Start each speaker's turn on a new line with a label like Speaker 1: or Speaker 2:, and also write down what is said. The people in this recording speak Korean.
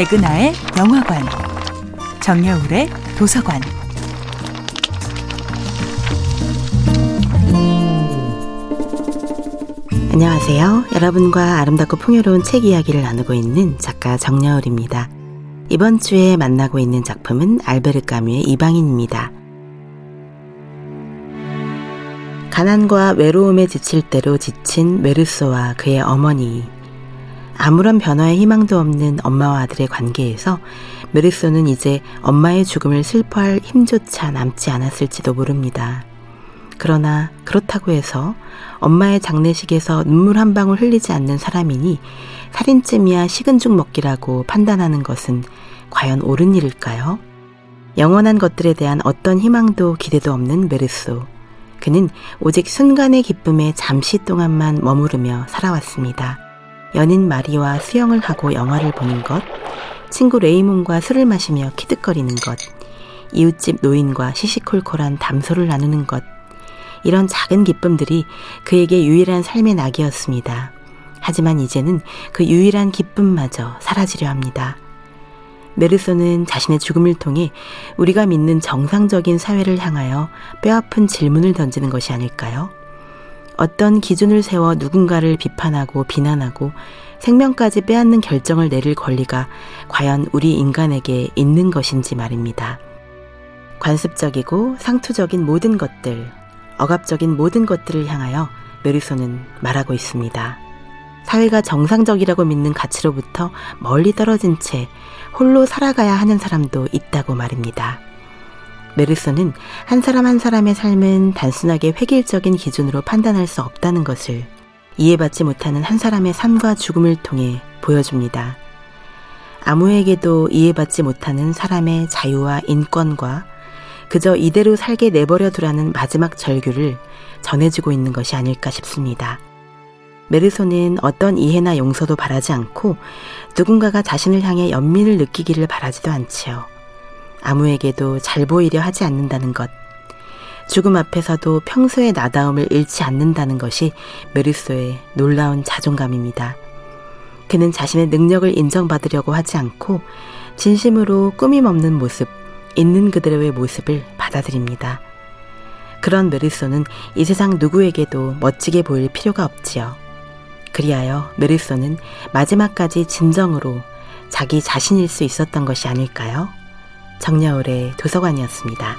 Speaker 1: 백은하의 영화관, 정여울의 도서관.
Speaker 2: 안녕하세요. 여러분과 아름답고 풍요로운 책 이야기를 나누고 있는 작가 정여울입니다. 이번 주에 만나고 있는 작품은 알베르 까뮤의 이방인입니다. 가난과 외로움에 지칠 대로 지친 메르소와 그의 어머니. 아무런 변화의 희망도 없는 엄마와 아들의 관계에서 메르소는 이제 엄마의 죽음을 슬퍼할 힘조차 남지 않았을지도 모릅니다. 그러나 그렇다고 해서 엄마의 장례식에서 눈물 한 방울 흘리지 않는 사람이니 살인쯤이야 식은 죽 먹기라고 판단하는 것은 과연 옳은 일일까요? 영원한 것들에 대한 어떤 희망도 기대도 없는 메르소. 그는 오직 순간의 기쁨에 잠시 동안만 머무르며 살아왔습니다. 연인 마리와 수영을 하고 영화를 보는 것, 친구 레이몬과 술을 마시며 키득거리는 것, 이웃집 노인과 시시콜콜한 담소를 나누는 것, 이런 작은 기쁨들이 그에게 유일한 삶의 낙이었습니다. 하지만 이제는 그 유일한 기쁨마저 사라지려 합니다. 메르소는 자신의 죽음을 통해 우리가 믿는 정상적인 사회를 향하여 뼈아픈 질문을 던지는 것이 아닐까요? 어떤 기준을 세워 누군가를 비판하고 비난하고 생명까지 빼앗는 결정을 내릴 권리가 과연 우리 인간에게 있는 것인지 말입니다. 관습적이고 상투적인 모든 것들, 억압적인 모든 것들을 향하여 메르소는 말하고 있습니다. 사회가 정상적이라고 믿는 가치로부터 멀리 떨어진 채 홀로 살아가야 하는 사람도 있다고 말입니다. 메르소는 한 사람 한 사람의 삶은 단순하게 획일적인 기준으로 판단할 수 없다는 것을 이해받지 못하는 한 사람의 삶과 죽음을 통해 보여줍니다. 아무에게도 이해받지 못하는 사람의 자유와 인권과 그저 이대로 살게 내버려 두라는 마지막 절규를 전해주고 있는 것이 아닐까 싶습니다. 메르소는 어떤 이해나 용서도 바라지 않고 누군가가 자신을 향해 연민을 느끼기를 바라지도 않지요. 아무에게도 잘 보이려 하지 않는다는 것. 죽음 앞에서도 평소의 나다움을 잃지 않는다는 것이 메르소의 놀라운 자존감입니다. 그는 자신의 능력을 인정받으려고 하지 않고 진심으로 꾸밈 없는 모습, 있는 그대로의 모습을 받아들입니다. 그런 메르소는 이 세상 누구에게도 멋지게 보일 필요가 없지요. 그리하여 메르소는 마지막까지 진정으로 자기 자신일 수 있었던 것이 아닐까요? 정여울의 도서관이었습니다.